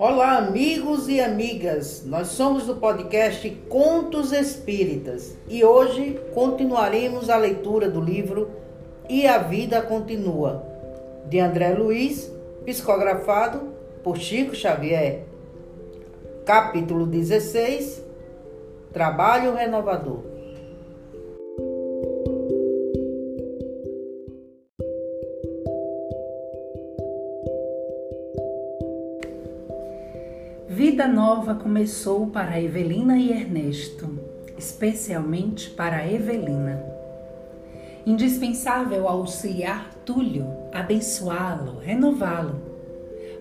Olá, amigos e amigas. Nós somos do podcast Contos Espíritas e hoje continuaremos a leitura do livro E a Vida Continua, de André Luiz, psicografado por Chico Xavier. Capítulo 16 Trabalho Renovador. Vida nova começou para Evelina e Ernesto, especialmente para Evelina. Indispensável auxiliar Túlio, abençoá-lo, renová-lo.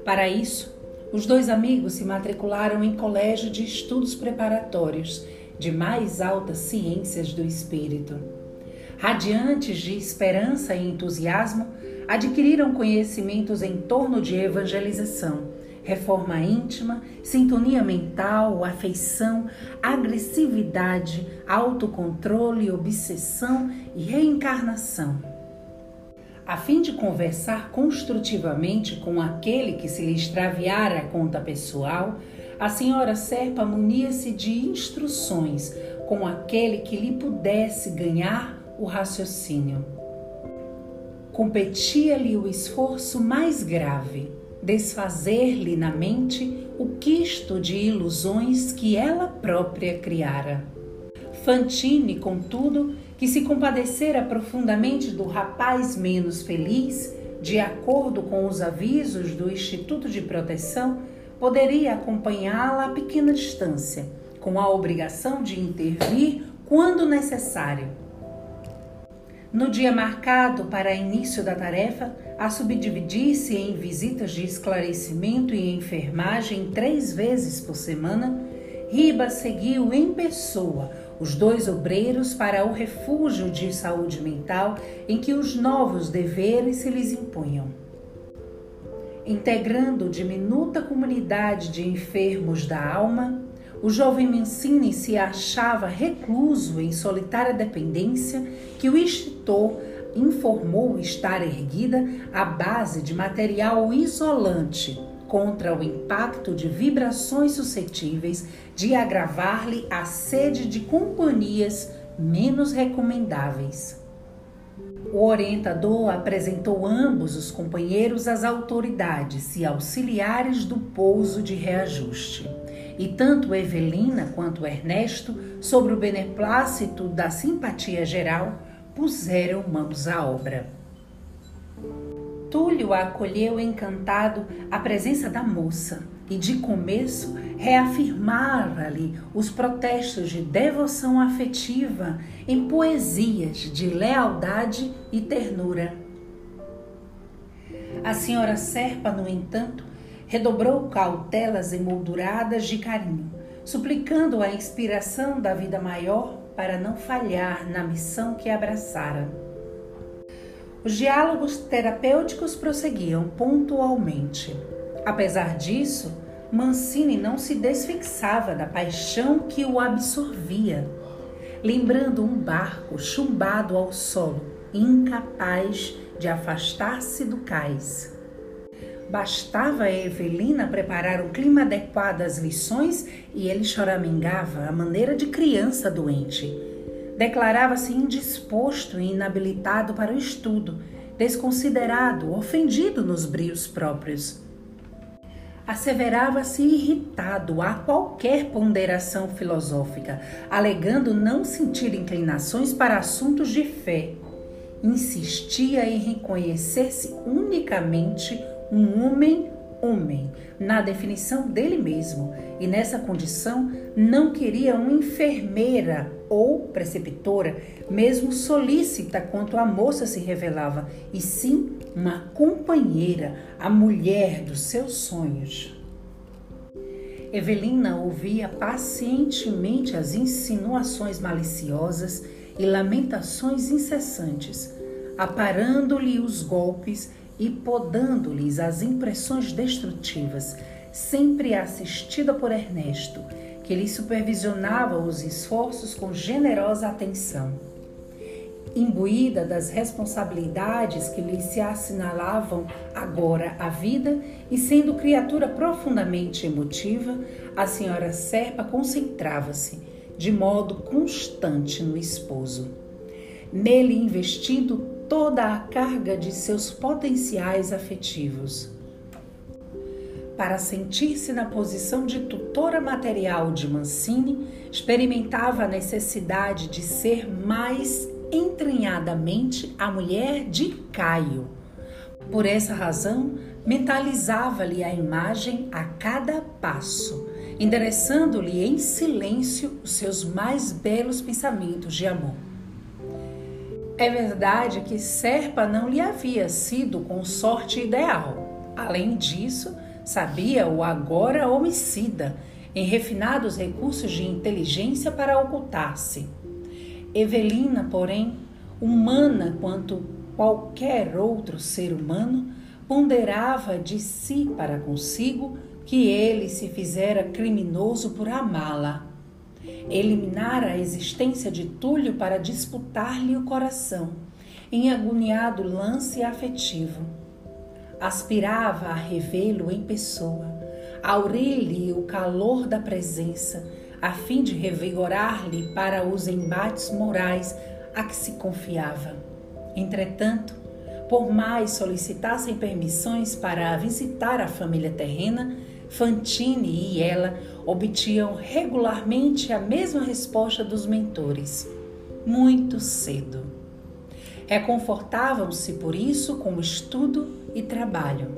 Para isso, os dois amigos se matricularam em colégio de estudos preparatórios de mais altas ciências do espírito. Radiantes de esperança e entusiasmo, adquiriram conhecimentos em torno de evangelização reforma íntima, sintonia mental, afeição, agressividade, autocontrole, obsessão e reencarnação. A fim de conversar construtivamente com aquele que se lhe extraviara a conta pessoal, a senhora Serpa munia-se de instruções com aquele que lhe pudesse ganhar o raciocínio. Competia-lhe o esforço mais grave, desfazer-lhe na mente o quisto de ilusões que ela própria criara. Fantine, contudo, que se compadecera profundamente do rapaz menos feliz, de acordo com os avisos do Instituto de Proteção, poderia acompanhá-la a pequena distância, com a obrigação de intervir quando necessário no dia marcado para início da tarefa, a subdividir-se em visitas de esclarecimento e enfermagem três vezes por semana, Riba seguiu em pessoa os dois obreiros para o refúgio de saúde mental em que os novos deveres se lhes impunham. Integrando diminuta comunidade de enfermos da alma, o jovem Mancini se achava recluso em solitária dependência que o extintor informou estar erguida à base de material isolante contra o impacto de vibrações suscetíveis de agravar-lhe a sede de companhias menos recomendáveis. O orientador apresentou ambos os companheiros às autoridades e auxiliares do pouso de reajuste e tanto Evelina quanto Ernesto, sobre o beneplácito da simpatia geral, puseram mãos à obra. Túlio acolheu encantado a presença da moça e, de começo, reafirmara-lhe os protestos de devoção afetiva em poesias de lealdade e ternura. A senhora Serpa, no entanto, redobrou cautelas emolduradas de carinho, suplicando a inspiração da vida maior para não falhar na missão que abraçara. Os diálogos terapêuticos prosseguiam pontualmente. Apesar disso, Mancini não se desfixava da paixão que o absorvia, lembrando um barco chumbado ao solo, incapaz de afastar-se do cais. Bastava a Evelina preparar o clima adequado às lições e ele choramingava à maneira de criança doente. Declarava-se indisposto e inabilitado para o estudo, desconsiderado, ofendido nos brios próprios. Asseverava-se irritado a qualquer ponderação filosófica, alegando não sentir inclinações para assuntos de fé. Insistia em reconhecer-se unicamente um homem homem, na definição dele mesmo, e nessa condição não queria uma enfermeira ou preceptora, mesmo solícita quanto a moça se revelava, e sim uma companheira, a mulher dos seus sonhos. Evelina ouvia pacientemente as insinuações maliciosas e lamentações incessantes, aparando-lhe os golpes e podando-lhes as impressões destrutivas, sempre assistida por Ernesto, que lhe supervisionava os esforços com generosa atenção. Imbuída das responsabilidades que lhe se assinalavam agora à vida e sendo criatura profundamente emotiva, a senhora Serpa concentrava-se de modo constante no esposo, nele investindo toda a carga de seus potenciais afetivos. Para sentir-se na posição de tutora material de Mancini, experimentava a necessidade de ser mais entranhadamente a mulher de Caio. Por essa razão, mentalizava-lhe a imagem a cada passo, endereçando-lhe em silêncio os seus mais belos pensamentos de amor. É verdade que Serpa não lhe havia sido consorte ideal. Além disso, sabia o agora homicida, em refinados recursos de inteligência para ocultar-se. Evelina, porém, humana quanto qualquer outro ser humano, ponderava de si para consigo que ele se fizera criminoso por amá-la. Eliminara a existência de Túlio para disputar-lhe o coração, em agoniado lance afetivo. Aspirava a revê-lo em pessoa, a aurir-lhe o calor da presença, a fim de revigorar-lhe para os embates morais a que se confiava. Entretanto, por mais solicitassem permissões para visitar a família terrena, Fantine e ela obtinham regularmente a mesma resposta dos mentores: muito cedo. Reconfortavam-se por isso com estudo e trabalho.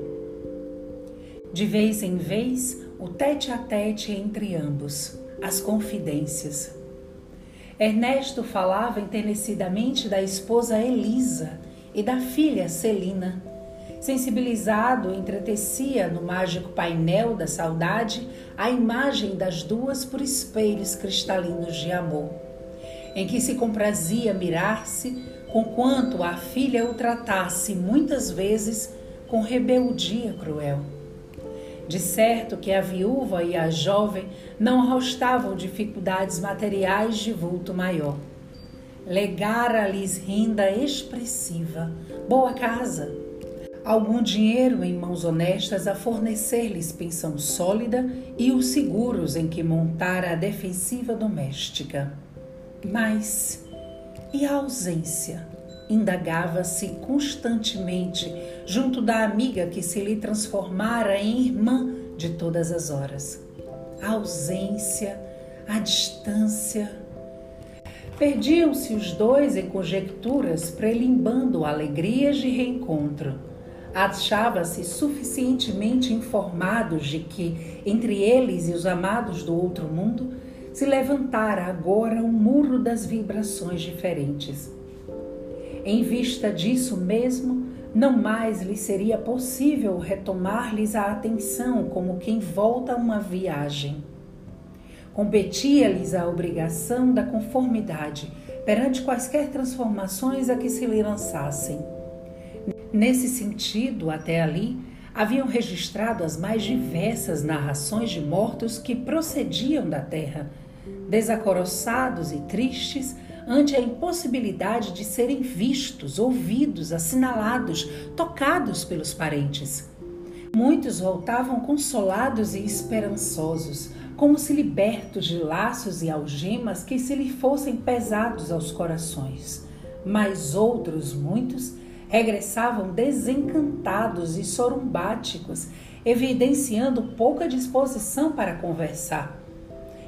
De vez em vez, o tete a tete entre ambos as confidências. Ernesto falava entenecidamente da esposa Elisa e da filha Celina. Sensibilizado, entretecia no mágico painel da saudade a imagem das duas por espelhos cristalinos de amor, em que se comprazia mirar-se, conquanto a filha o tratasse muitas vezes com rebeldia cruel. De certo que a viúva e a jovem não arrostavam dificuldades materiais de vulto maior. Legara-lhes renda expressiva, boa casa, algum dinheiro em mãos honestas a fornecer-lhes pensão sólida e os seguros em que montara a defensiva doméstica. Mas e a ausência? Indagava-se constantemente junto da amiga que se lhe transformara em irmã de todas as horas. A ausência, a distância. Perdiam-se os dois em conjecturas, prelimbando alegrias de reencontro. Achava-se suficientemente informados de que, entre eles e os amados do outro mundo, se levantara agora um muro das vibrações diferentes. Em vista disso mesmo, não mais lhe seria possível retomar-lhes a atenção como quem volta a uma viagem. Competia-lhes a obrigação da conformidade perante quaisquer transformações a que se lhe lançassem. Nesse sentido, até ali, haviam registrado as mais diversas narrações de mortos que procediam da terra, desacoroçados e tristes, ante a impossibilidade de serem vistos, ouvidos, assinalados, tocados pelos parentes. Muitos voltavam consolados e esperançosos, como se libertos de laços e algemas que se lhe fossem pesados aos corações. Mas outros, muitos, regressavam desencantados e sorumbáticos, evidenciando pouca disposição para conversar.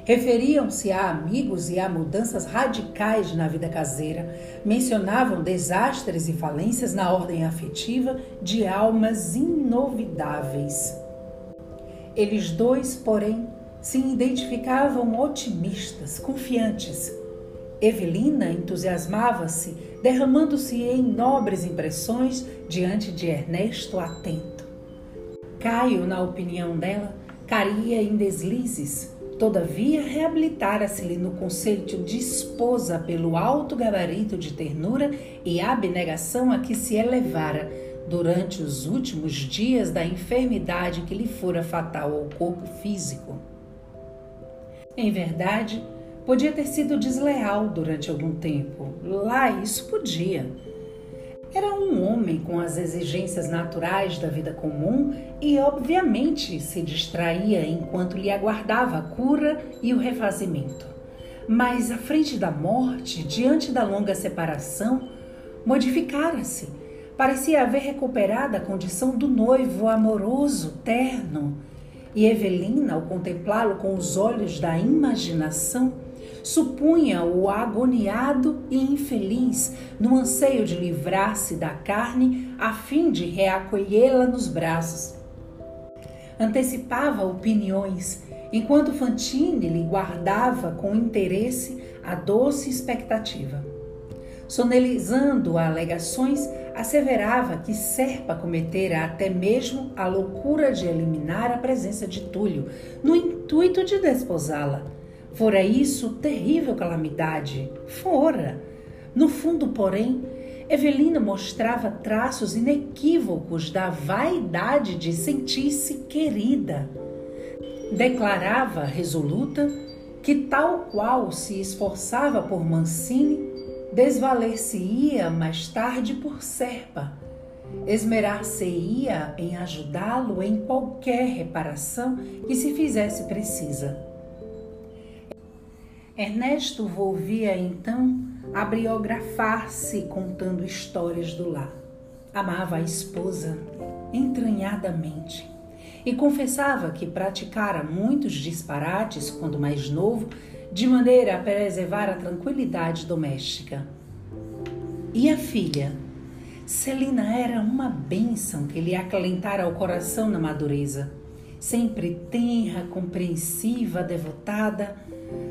Referiam-se a amigos e a mudanças radicais na vida caseira. Mencionavam desastres e falências na ordem afetiva de almas inovidáveis. Eles dois, porém, se identificavam otimistas, confiantes. Evelina entusiasmava-se, derramando-se em nobres impressões diante de Ernesto atento. Caio, na opinião dela, caía em deslizes, Todavia, reabilitara-se-lhe no conceito de esposa pelo alto gabarito de ternura e abnegação a que se elevara durante os últimos dias da enfermidade que lhe fora fatal ao corpo físico. Em verdade, Podia ter sido desleal durante algum tempo. Lá isso podia. Era um homem com as exigências naturais da vida comum e, obviamente, se distraía enquanto lhe aguardava a cura e o refazimento. Mas, à frente da morte, diante da longa separação, modificara-se. Parecia haver recuperado a condição do noivo amoroso, terno. E Evelina, ao contemplá-lo com os olhos da imaginação, supunha-o agoniado e infeliz no anseio de livrar-se da carne a fim de reacolhê-la nos braços. Antecipava opiniões, enquanto Fantine lhe guardava com interesse a doce expectativa. Sonelizando alegações, asseverava que Serpa cometera até mesmo a loucura de eliminar a presença de Túlio, no intuito de desposá-la Fora isso terrível calamidade? Fora. No fundo, porém, Evelina mostrava traços inequívocos da vaidade de sentir-se querida. Declarava resoluta que, tal qual se esforçava por Mancini, desvaler-se-ia mais tarde por Serpa. Esmerar-se-ia em ajudá-lo em qualquer reparação que se fizesse precisa. Ernesto volvia então a briografar-se contando histórias do lar. Amava a esposa entranhadamente e confessava que praticara muitos disparates quando mais novo, de maneira a preservar a tranquilidade doméstica. E a filha? Celina era uma bênção que lhe acalentara o coração na madureza. Sempre tenra, compreensiva, devotada,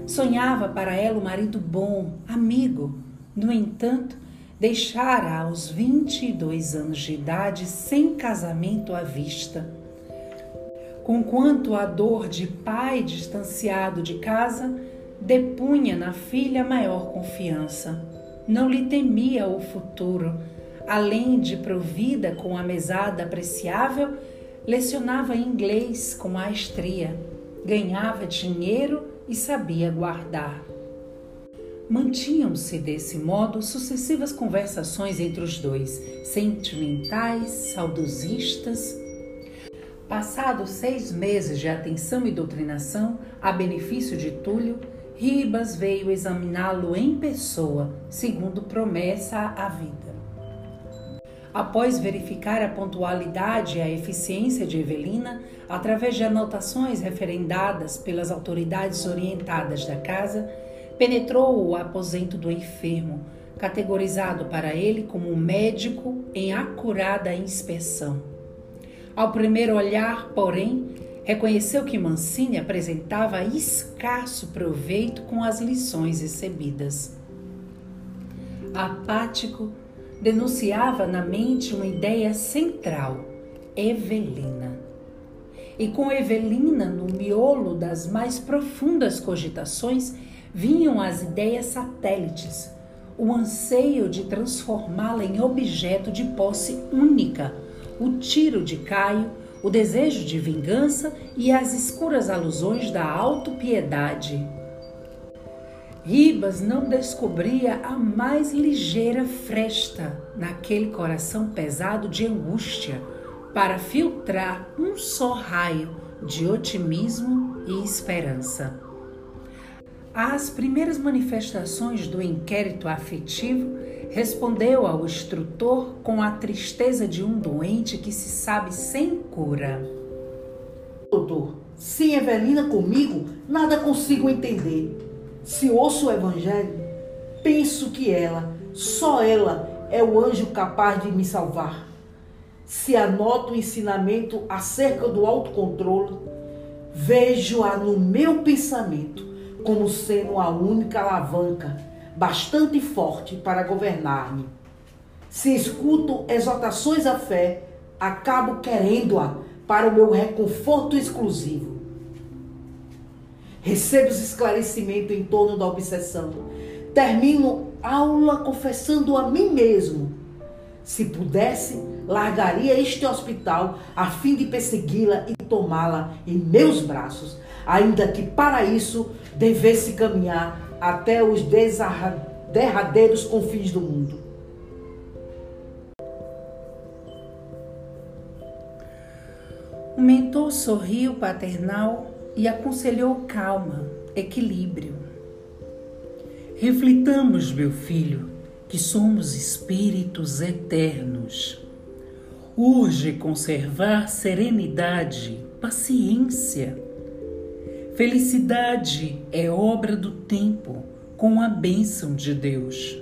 Sonhava para ela o marido bom, amigo. No entanto, deixara aos 22 anos de idade sem casamento à vista. Conquanto a dor de pai distanciado de casa depunha na filha maior confiança. Não lhe temia o futuro. Além de provida com a mesada apreciável, lecionava inglês com maestria, ganhava dinheiro e sabia guardar. Mantinham-se desse modo sucessivas conversações entre os dois, sentimentais, saudosistas. Passados seis meses de atenção e doutrinação, a benefício de Túlio, Ribas veio examiná-lo em pessoa, segundo promessa à vida. Após verificar a pontualidade e a eficiência de Evelina, através de anotações referendadas pelas autoridades orientadas da casa, penetrou o aposento do enfermo, categorizado para ele como médico em acurada inspeção. Ao primeiro olhar, porém, reconheceu que Mancini apresentava escasso proveito com as lições recebidas. Apático, denunciava na mente uma ideia central: Evelina. E com Evelina no miolo das mais profundas cogitações vinham as ideias satélites, o anseio de transformá-la em objeto de posse única, o tiro de Caio, o desejo de vingança e as escuras alusões da autopiedade Ribas não descobria a mais ligeira fresta naquele coração pesado de angústia para filtrar um só raio de otimismo e esperança. Às primeiras manifestações do inquérito afetivo, respondeu ao instrutor com a tristeza de um doente que se sabe sem cura. Doutor, sem Evelina comigo, nada consigo entender. Se ouço o Evangelho, penso que ela, só ela, é o anjo capaz de me salvar. Se anoto o ensinamento acerca do autocontrole, vejo-a no meu pensamento como sendo a única alavanca bastante forte para governar-me. Se escuto exortações à fé, acabo querendo-a para o meu reconforto exclusivo recebo os esclarecimentos em torno da obsessão. Termino aula confessando a mim mesmo. Se pudesse, largaria este hospital a fim de persegui-la e tomá-la em meus braços, ainda que para isso devesse caminhar até os derradeiros confins do mundo. O mentor sorriu paternal e aconselhou calma, equilíbrio. Reflitamos, meu filho, que somos espíritos eternos. Urge conservar serenidade, paciência. Felicidade é obra do tempo, com a bênção de Deus.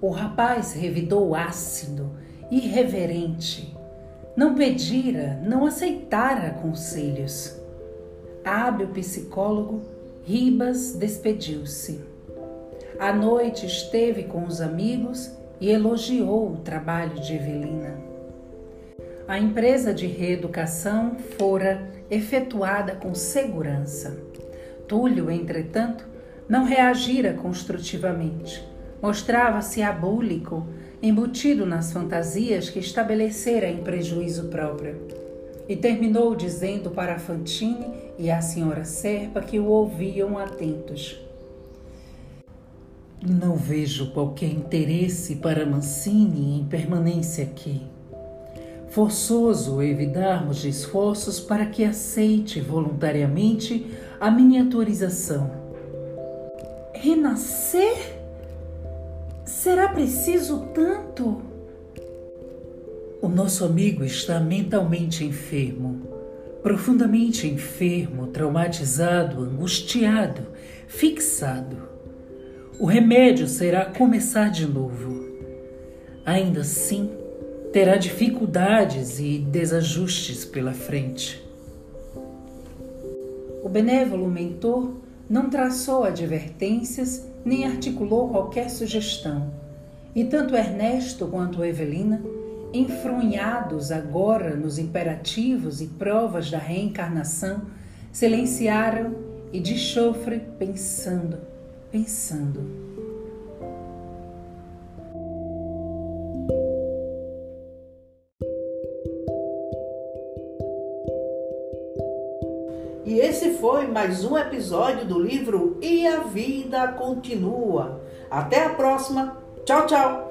O rapaz revidou ácido, irreverente. Não pedira, não aceitara conselhos. Hábil psicólogo, Ribas despediu-se. À noite esteve com os amigos e elogiou o trabalho de Evelina. A empresa de reeducação fora efetuada com segurança. Túlio, entretanto, não reagira construtivamente. Mostrava-se abúlico, embutido nas fantasias que estabelecera em prejuízo próprio. E terminou dizendo para Fantine e a senhora Serpa que o ouviam atentos. Não vejo qualquer interesse para Mancini em permanência aqui. Forçoso evitarmos esforços para que aceite voluntariamente a miniaturização. Renascer? Será preciso tanto? O nosso amigo está mentalmente enfermo, profundamente enfermo, traumatizado, angustiado, fixado. O remédio será começar de novo. Ainda assim, terá dificuldades e desajustes pela frente. O benévolo mentor não traçou advertências nem articulou qualquer sugestão. E tanto Ernesto quanto Evelina, enfronhados agora nos imperativos e provas da reencarnação, silenciaram e de chofre pensando pensando. Mais um episódio do livro E a Vida Continua. Até a próxima. Tchau, tchau.